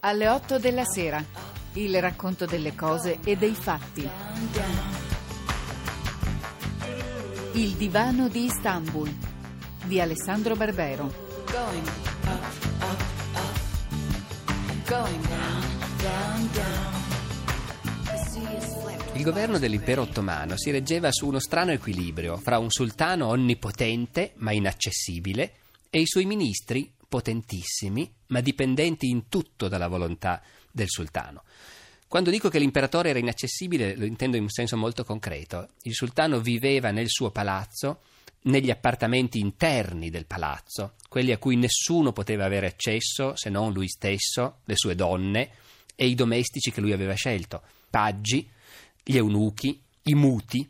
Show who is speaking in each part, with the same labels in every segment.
Speaker 1: Alle 8 della sera, il racconto delle cose e dei fatti. Il divano di Istanbul di Alessandro Barbero.
Speaker 2: Il governo dell'impero ottomano si reggeva su uno strano equilibrio fra un sultano onnipotente ma inaccessibile e i suoi ministri potentissimi ma dipendenti in tutto dalla volontà del sultano. Quando dico che l'imperatore era inaccessibile lo intendo in un senso molto concreto. Il sultano viveva nel suo palazzo, negli appartamenti interni del palazzo, quelli a cui nessuno poteva avere accesso se non lui stesso, le sue donne e i domestici che lui aveva scelto, paggi, gli eunuchi, i muti.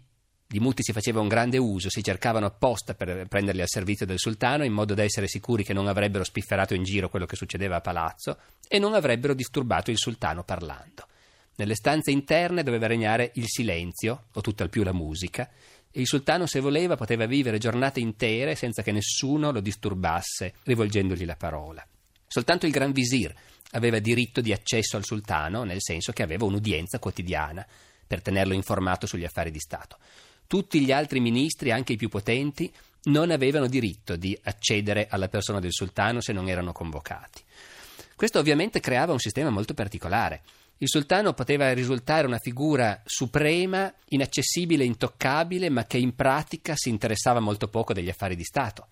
Speaker 2: Di muti si faceva un grande uso, si cercavano apposta per prenderli al servizio del sultano in modo da essere sicuri che non avrebbero spifferato in giro quello che succedeva a palazzo e non avrebbero disturbato il sultano parlando. Nelle stanze interne doveva regnare il silenzio, o tutt'al più la musica, e il sultano, se voleva, poteva vivere giornate intere senza che nessuno lo disturbasse, rivolgendogli la parola. Soltanto il gran visir aveva diritto di accesso al sultano, nel senso che aveva un'udienza quotidiana per tenerlo informato sugli affari di Stato. Tutti gli altri ministri, anche i più potenti, non avevano diritto di accedere alla persona del sultano se non erano convocati. Questo ovviamente creava un sistema molto particolare. Il sultano poteva risultare una figura suprema, inaccessibile, intoccabile, ma che in pratica si interessava molto poco degli affari di Stato.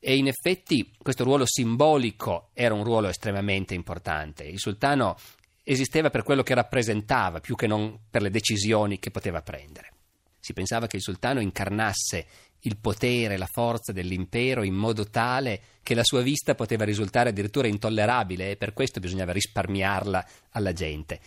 Speaker 2: E in effetti questo ruolo simbolico era un ruolo estremamente importante. Il sultano esisteva per quello che rappresentava, più che non per le decisioni che poteva prendere. Si pensava che il sultano incarnasse il potere, la forza dell'impero in modo tale che la sua vista poteva risultare addirittura intollerabile e per questo bisognava risparmiarla alla gente.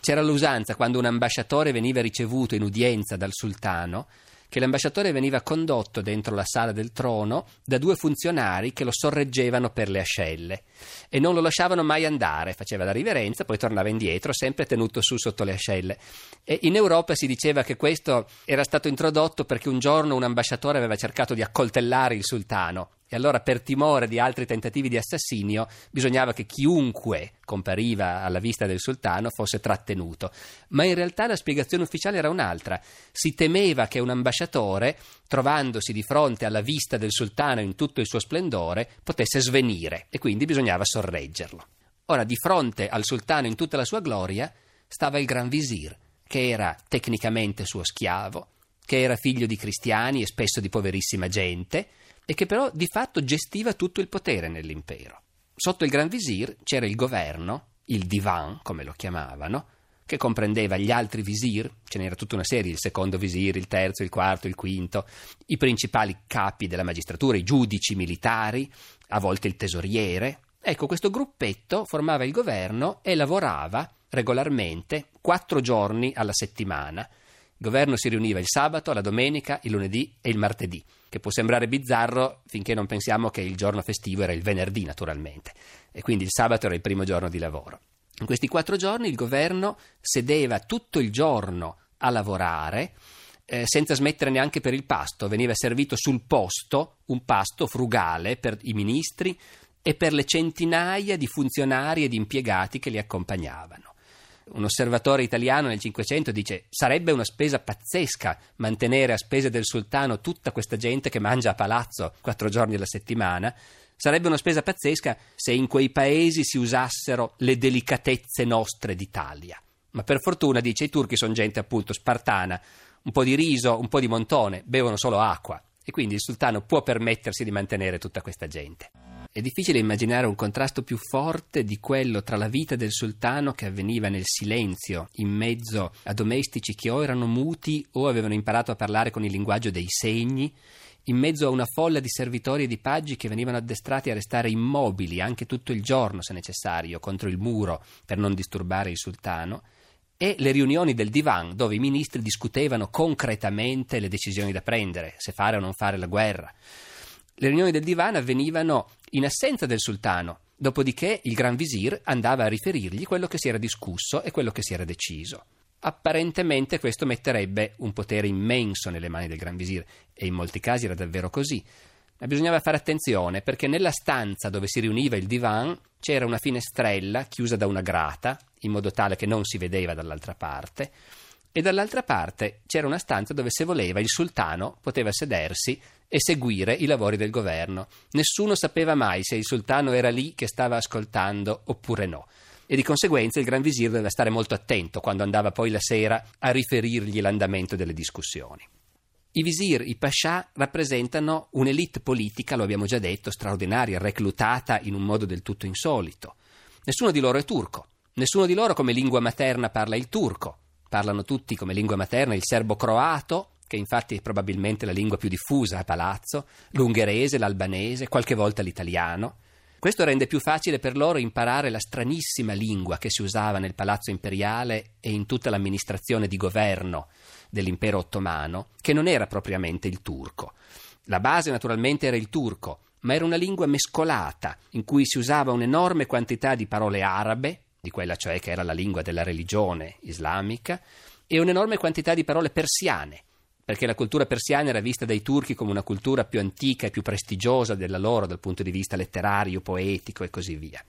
Speaker 2: C'era l'usanza quando un ambasciatore veniva ricevuto in udienza dal sultano che l'ambasciatore veniva condotto dentro la sala del trono da due funzionari che lo sorreggevano per le ascelle e non lo lasciavano mai andare, faceva la riverenza, poi tornava indietro, sempre tenuto su sotto le ascelle. E in Europa si diceva che questo era stato introdotto perché un giorno un ambasciatore aveva cercato di accoltellare il sultano e allora per timore di altri tentativi di assassinio bisognava che chiunque compariva alla vista del sultano fosse trattenuto. Ma in realtà la spiegazione ufficiale era un'altra. Si temeva che un ambasciatore, trovandosi di fronte alla vista del sultano in tutto il suo splendore, potesse svenire e quindi bisognava sorreggerlo. Ora, di fronte al sultano in tutta la sua gloria stava il gran visir, che era tecnicamente suo schiavo, che era figlio di cristiani e spesso di poverissima gente, e che però di fatto gestiva tutto il potere nell'impero. Sotto il Gran Visir c'era il governo, il divan, come lo chiamavano, che comprendeva gli altri visir, ce n'era tutta una serie, il secondo visir, il terzo, il quarto, il quinto, i principali capi della magistratura, i giudici militari, a volte il tesoriere. Ecco, questo gruppetto formava il governo e lavorava regolarmente quattro giorni alla settimana. Il governo si riuniva il sabato, la domenica, il lunedì e il martedì che può sembrare bizzarro finché non pensiamo che il giorno festivo era il venerdì naturalmente. E quindi il sabato era il primo giorno di lavoro. In questi quattro giorni il governo sedeva tutto il giorno a lavorare eh, senza smettere neanche per il pasto, veniva servito sul posto un pasto frugale per i ministri e per le centinaia di funzionari e di impiegati che li accompagnavano un osservatore italiano nel Cinquecento dice sarebbe una spesa pazzesca mantenere a spese del sultano tutta questa gente che mangia a palazzo quattro giorni alla settimana. Sarebbe una spesa pazzesca se in quei paesi si usassero le delicatezze nostre d'Italia. Ma per fortuna, dice, i turchi sono gente appunto spartana, un po' di riso, un po' di montone, bevono solo acqua e quindi il sultano può permettersi di mantenere tutta questa gente. È difficile immaginare un contrasto più forte di quello tra la vita del sultano che avveniva nel silenzio, in mezzo a domestici che o erano muti o avevano imparato a parlare con il linguaggio dei segni, in mezzo a una folla di servitori e di paggi che venivano addestrati a restare immobili anche tutto il giorno, se necessario, contro il muro per non disturbare il sultano, e le riunioni del divan dove i ministri discutevano concretamente le decisioni da prendere, se fare o non fare la guerra. Le riunioni del divan avvenivano in assenza del sultano, dopodiché il gran visir andava a riferirgli quello che si era discusso e quello che si era deciso. Apparentemente questo metterebbe un potere immenso nelle mani del gran visir, e in molti casi era davvero così. Ma bisognava fare attenzione perché nella stanza dove si riuniva il divan c'era una finestrella chiusa da una grata, in modo tale che non si vedeva dall'altra parte, e dall'altra parte c'era una stanza dove se voleva il sultano poteva sedersi e seguire i lavori del governo. Nessuno sapeva mai se il sultano era lì che stava ascoltando oppure no. E di conseguenza il Gran Visir doveva stare molto attento quando andava poi la sera a riferirgli l'andamento delle discussioni. I visir, i pascià, rappresentano un'elite politica, lo abbiamo già detto, straordinaria, reclutata in un modo del tutto insolito. Nessuno di loro è turco, nessuno di loro come lingua materna parla il turco, parlano tutti come lingua materna il serbo-croato, che infatti è probabilmente la lingua più diffusa a palazzo, l'ungherese, l'albanese, qualche volta l'italiano. Questo rende più facile per loro imparare la stranissima lingua che si usava nel palazzo imperiale e in tutta l'amministrazione di governo dell'impero ottomano, che non era propriamente il turco. La base naturalmente era il turco, ma era una lingua mescolata, in cui si usava un'enorme quantità di parole arabe, di quella cioè che era la lingua della religione islamica, e un'enorme quantità di parole persiane, perché la cultura persiana era vista dai turchi come una cultura più antica e più prestigiosa della loro dal punto di vista letterario, poetico e così via.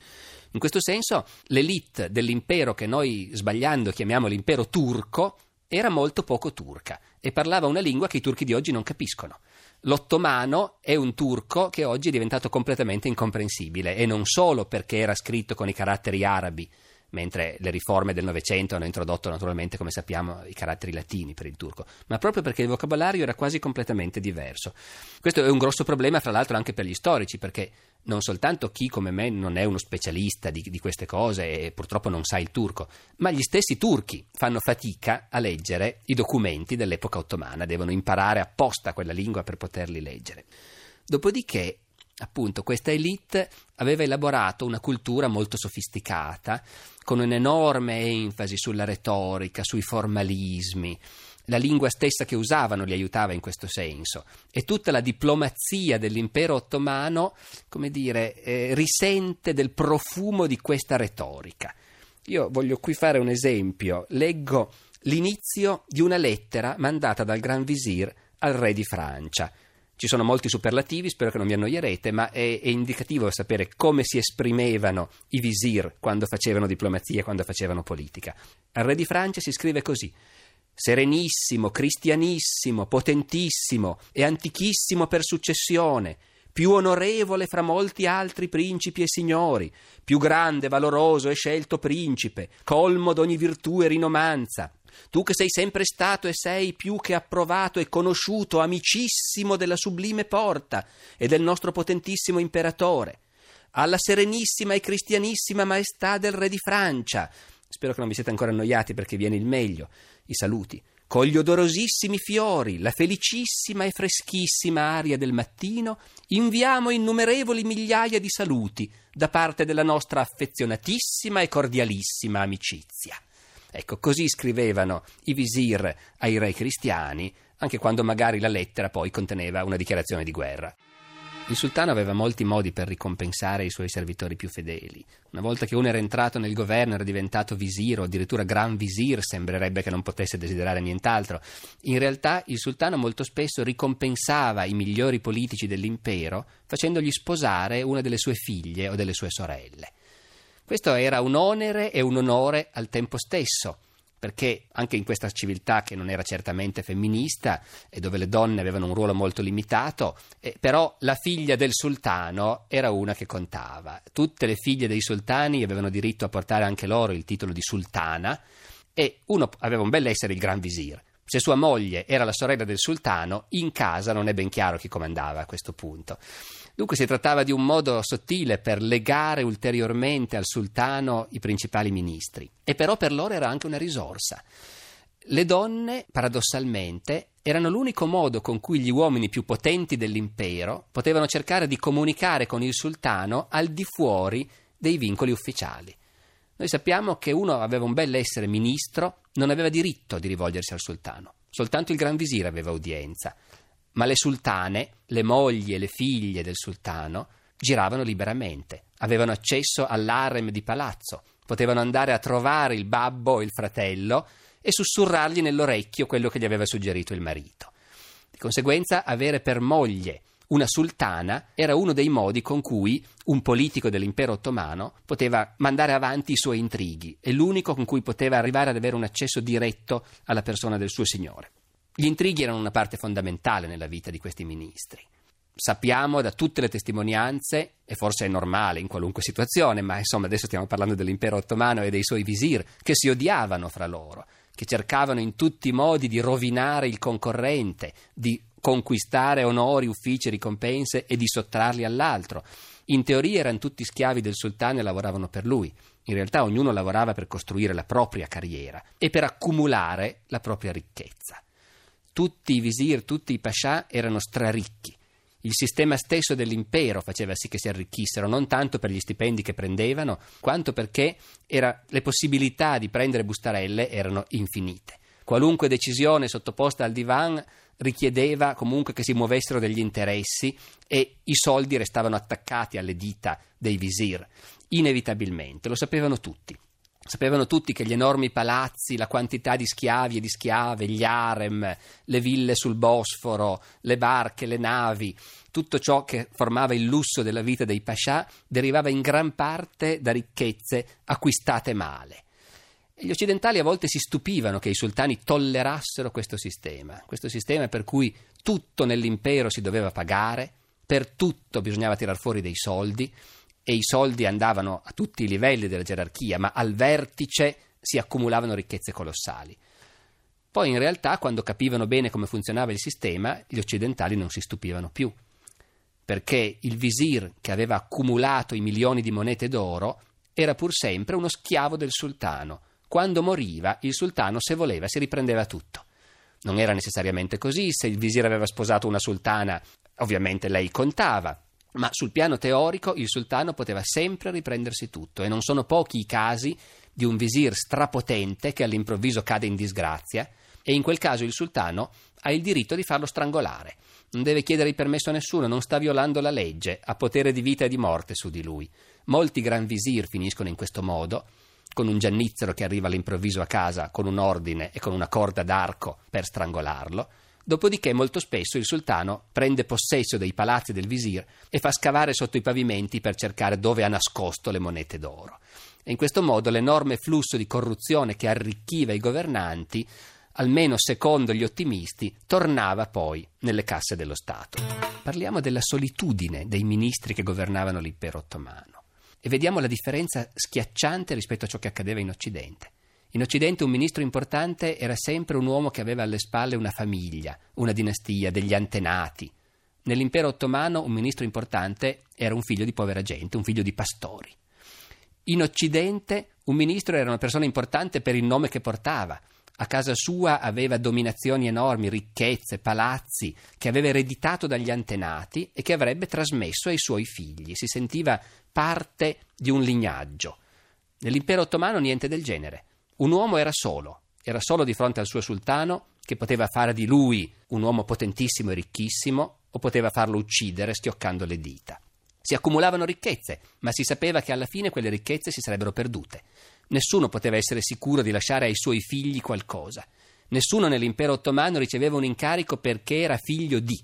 Speaker 2: In questo senso, l'elite dell'impero che noi sbagliando chiamiamo l'impero turco era molto poco turca e parlava una lingua che i turchi di oggi non capiscono. L'ottomano è un turco che oggi è diventato completamente incomprensibile e non solo perché era scritto con i caratteri arabi mentre le riforme del Novecento hanno introdotto naturalmente, come sappiamo, i caratteri latini per il turco, ma proprio perché il vocabolario era quasi completamente diverso. Questo è un grosso problema, fra l'altro, anche per gli storici, perché non soltanto chi come me non è uno specialista di, di queste cose e purtroppo non sa il turco, ma gli stessi turchi fanno fatica a leggere i documenti dell'epoca ottomana, devono imparare apposta quella lingua per poterli leggere. Dopodiché appunto questa elite aveva elaborato una cultura molto sofisticata, con un'enorme enfasi sulla retorica, sui formalismi. La lingua stessa che usavano li aiutava in questo senso e tutta la diplomazia dell'impero ottomano, come dire, eh, risente del profumo di questa retorica. Io voglio qui fare un esempio. Leggo l'inizio di una lettera mandata dal Gran Visir al re di Francia. Ci sono molti superlativi, spero che non vi annoierete, ma è, è, indicativo sapere come si esprimevano i visir quando facevano diplomazia, quando facevano politica. Al re di Francia si scrive così: Serenissimo, cristianissimo, potentissimo e antichissimo per successione, più onorevole fra molti altri principi e signori, più grande, valoroso e scelto principe, colmo d'ogni virtù e rinomanza, tu che sei sempre stato e sei più che approvato e conosciuto, amicissimo della sublime porta e del nostro potentissimo imperatore, alla serenissima e cristianissima maestà del re di Francia. Spero che non vi siete ancora annoiati perché viene il meglio. I saluti. Con gli odorosissimi fiori, la felicissima e freschissima aria del mattino, inviamo innumerevoli migliaia di saluti da parte della nostra affezionatissima e cordialissima amicizia. Ecco, così scrivevano i visir ai re cristiani, anche quando magari la lettera poi conteneva una dichiarazione di guerra. Il sultano aveva molti modi per ricompensare i suoi servitori più fedeli. Una volta che uno era entrato nel governo, era diventato visir o addirittura gran visir, sembrerebbe che non potesse desiderare nient'altro. In realtà il sultano molto spesso ricompensava i migliori politici dell'impero facendogli sposare una delle sue figlie o delle sue sorelle. Questo era un onere e un onore al tempo stesso, perché anche in questa civiltà che non era certamente femminista e dove le donne avevano un ruolo molto limitato, eh, però la figlia del sultano era una che contava. Tutte le figlie dei sultani avevano diritto a portare anche loro il titolo di sultana e uno aveva un bell'essere il gran visir. Se sua moglie era la sorella del sultano, in casa non è ben chiaro chi comandava a questo punto. Dunque si trattava di un modo sottile per legare ulteriormente al sultano i principali ministri, e però per loro era anche una risorsa. Le donne, paradossalmente, erano l'unico modo con cui gli uomini più potenti dell'impero potevano cercare di comunicare con il sultano al di fuori dei vincoli ufficiali. Noi sappiamo che uno aveva un bel essere ministro, non aveva diritto di rivolgersi al sultano, soltanto il gran visir aveva udienza. Ma le sultane, le mogli e le figlie del sultano, giravano liberamente, avevano accesso all'arem di palazzo, potevano andare a trovare il babbo o il fratello e sussurrargli nell'orecchio quello che gli aveva suggerito il marito. Di conseguenza, avere per moglie una sultana era uno dei modi con cui un politico dell'impero ottomano poteva mandare avanti i suoi intrighi e l'unico con cui poteva arrivare ad avere un accesso diretto alla persona del suo signore. Gli intrighi erano una parte fondamentale nella vita di questi ministri. Sappiamo da tutte le testimonianze, e forse è normale in qualunque situazione, ma insomma adesso stiamo parlando dell'impero ottomano e dei suoi visir, che si odiavano fra loro, che cercavano in tutti i modi di rovinare il concorrente, di conquistare onori, uffici, ricompense e di sottrarli all'altro. In teoria erano tutti schiavi del sultano e lavoravano per lui. In realtà ognuno lavorava per costruire la propria carriera e per accumulare la propria ricchezza. Tutti i visir, tutti i pascià erano straricchi. Il sistema stesso dell'impero faceva sì che si arricchissero, non tanto per gli stipendi che prendevano, quanto perché era, le possibilità di prendere bustarelle erano infinite. Qualunque decisione sottoposta al divan richiedeva comunque che si muovessero degli interessi e i soldi restavano attaccati alle dita dei visir, inevitabilmente, lo sapevano tutti. Sapevano tutti che gli enormi palazzi, la quantità di schiavi e di schiave, gli harem, le ville sul Bosforo, le barche, le navi, tutto ciò che formava il lusso della vita dei pascià derivava in gran parte da ricchezze acquistate male. Gli occidentali a volte si stupivano che i sultani tollerassero questo sistema, questo sistema per cui tutto nell'impero si doveva pagare, per tutto bisognava tirar fuori dei soldi, e i soldi andavano a tutti i livelli della gerarchia, ma al vertice si accumulavano ricchezze colossali. Poi in realtà, quando capivano bene come funzionava il sistema, gli occidentali non si stupivano più, perché il visir che aveva accumulato i milioni di monete d'oro era pur sempre uno schiavo del sultano. Quando moriva, il sultano, se voleva, si riprendeva tutto. Non era necessariamente così, se il visir aveva sposato una sultana, ovviamente lei contava, ma sul piano teorico il sultano poteva sempre riprendersi tutto e non sono pochi i casi di un visir strapotente che all'improvviso cade in disgrazia e in quel caso il sultano ha il diritto di farlo strangolare. Non deve chiedere il permesso a nessuno, non sta violando la legge, ha potere di vita e di morte su di lui. Molti gran visir finiscono in questo modo, con un giannizzero che arriva all'improvviso a casa con un ordine e con una corda d'arco per strangolarlo, Dopodiché molto spesso il sultano prende possesso dei palazzi del visir e fa scavare sotto i pavimenti per cercare dove ha nascosto le monete d'oro. E in questo modo l'enorme flusso di corruzione che arricchiva i governanti, almeno secondo gli ottimisti, tornava poi nelle casse dello Stato. Parliamo della solitudine dei ministri che governavano l'impero ottomano e vediamo la differenza schiacciante rispetto a ciò che accadeva in Occidente. In Occidente un ministro importante era sempre un uomo che aveva alle spalle una famiglia, una dinastia, degli antenati. Nell'impero ottomano un ministro importante era un figlio di povera gente, un figlio di pastori. In Occidente un ministro era una persona importante per il nome che portava. A casa sua aveva dominazioni enormi, ricchezze, palazzi, che aveva ereditato dagli antenati e che avrebbe trasmesso ai suoi figli. Si sentiva parte di un lignaggio. Nell'impero ottomano niente del genere. Un uomo era solo, era solo di fronte al suo sultano che poteva fare di lui un uomo potentissimo e ricchissimo o poteva farlo uccidere schioccando le dita. Si accumulavano ricchezze, ma si sapeva che alla fine quelle ricchezze si sarebbero perdute. Nessuno poteva essere sicuro di lasciare ai suoi figli qualcosa. Nessuno nell'impero ottomano riceveva un incarico perché era figlio di.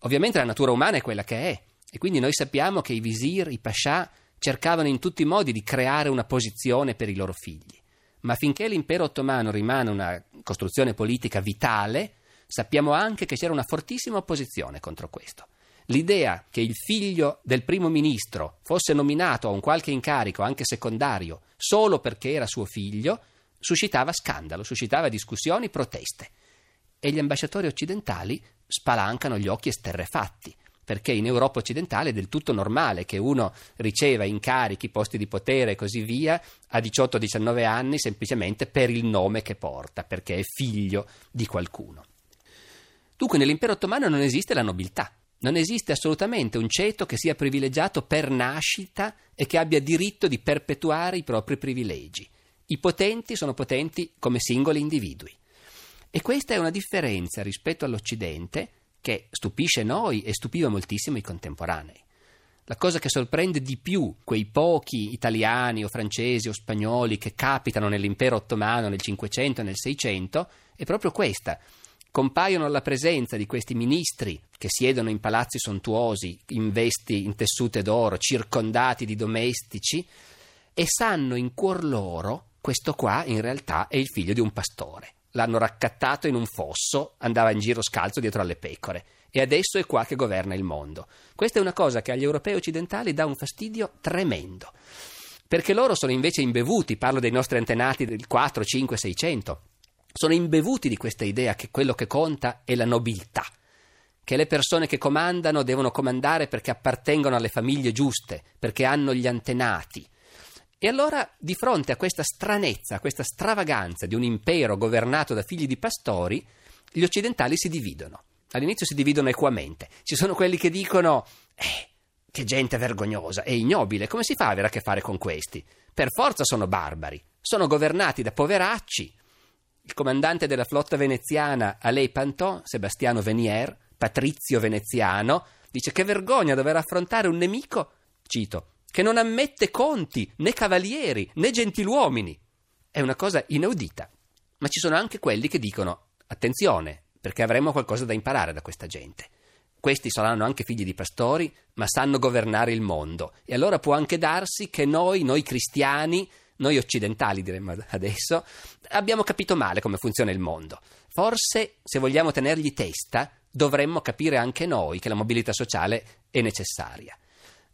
Speaker 2: Ovviamente la natura umana è quella che è, e quindi noi sappiamo che i visir, i pascià, cercavano in tutti i modi di creare una posizione per i loro figli ma finché l'impero ottomano rimane una costruzione politica vitale, sappiamo anche che c'era una fortissima opposizione contro questo. L'idea che il figlio del primo ministro fosse nominato a un qualche incarico, anche secondario, solo perché era suo figlio, suscitava scandalo, suscitava discussioni, proteste. E gli ambasciatori occidentali spalancano gli occhi esterrefatti perché in Europa occidentale è del tutto normale che uno riceva incarichi, posti di potere e così via a 18-19 anni semplicemente per il nome che porta, perché è figlio di qualcuno. Dunque nell'impero ottomano non esiste la nobiltà, non esiste assolutamente un ceto che sia privilegiato per nascita e che abbia diritto di perpetuare i propri privilegi. I potenti sono potenti come singoli individui. E questa è una differenza rispetto all'Occidente che stupisce noi e stupiva moltissimo i contemporanei. La cosa che sorprende di più quei pochi italiani o francesi o spagnoli che capitano nell'impero ottomano nel Cinquecento e nel Seicento è proprio questa, compaiono alla presenza di questi ministri che siedono in palazzi sontuosi, in vesti in tessute d'oro, circondati di domestici, e sanno in cuor loro, questo qua in realtà è il figlio di un pastore. L'hanno raccattato in un fosso, andava in giro scalzo dietro alle pecore e adesso è qua che governa il mondo. Questa è una cosa che agli europei occidentali dà un fastidio tremendo, perché loro sono invece imbevuti, parlo dei nostri antenati del 4, 5, 600, sono imbevuti di questa idea che quello che conta è la nobiltà, che le persone che comandano devono comandare perché appartengono alle famiglie giuste, perché hanno gli antenati. E allora, di fronte a questa stranezza, a questa stravaganza di un impero governato da figli di pastori, gli occidentali si dividono all'inizio si dividono equamente. Ci sono quelli che dicono: Eh, che gente vergognosa e ignobile, come si fa ad avere a che fare con questi? Per forza sono barbari, sono governati da poveracci. Il comandante della flotta veneziana, Alei Panton, Sebastiano Venier, patrizio veneziano, dice che vergogna dover affrontare un nemico, cito, che non ammette conti, né cavalieri, né gentiluomini. È una cosa inaudita. Ma ci sono anche quelli che dicono: attenzione, perché avremo qualcosa da imparare da questa gente. Questi saranno anche figli di pastori, ma sanno governare il mondo. E allora può anche darsi che noi, noi cristiani, noi occidentali diremmo adesso, abbiamo capito male come funziona il mondo. Forse, se vogliamo tenergli testa, dovremmo capire anche noi che la mobilità sociale è necessaria.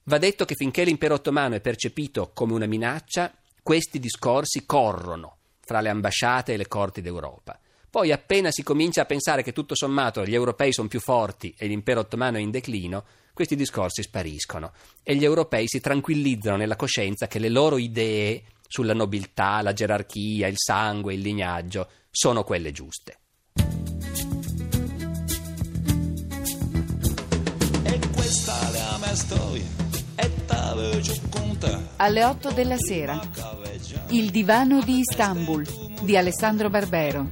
Speaker 2: Va detto che finché l'impero ottomano è percepito come una minaccia, questi discorsi corrono fra le ambasciate e le corti d'Europa. Poi appena si comincia a pensare che tutto sommato gli europei sono più forti e l'impero ottomano è in declino, questi discorsi spariscono e gli europei si tranquillizzano nella coscienza che le loro idee sulla nobiltà, la gerarchia, il sangue, il lignaggio sono quelle giuste.
Speaker 1: E questa è la mia storia. Alle 8 della sera, Il divano di Istanbul di Alessandro Barbero.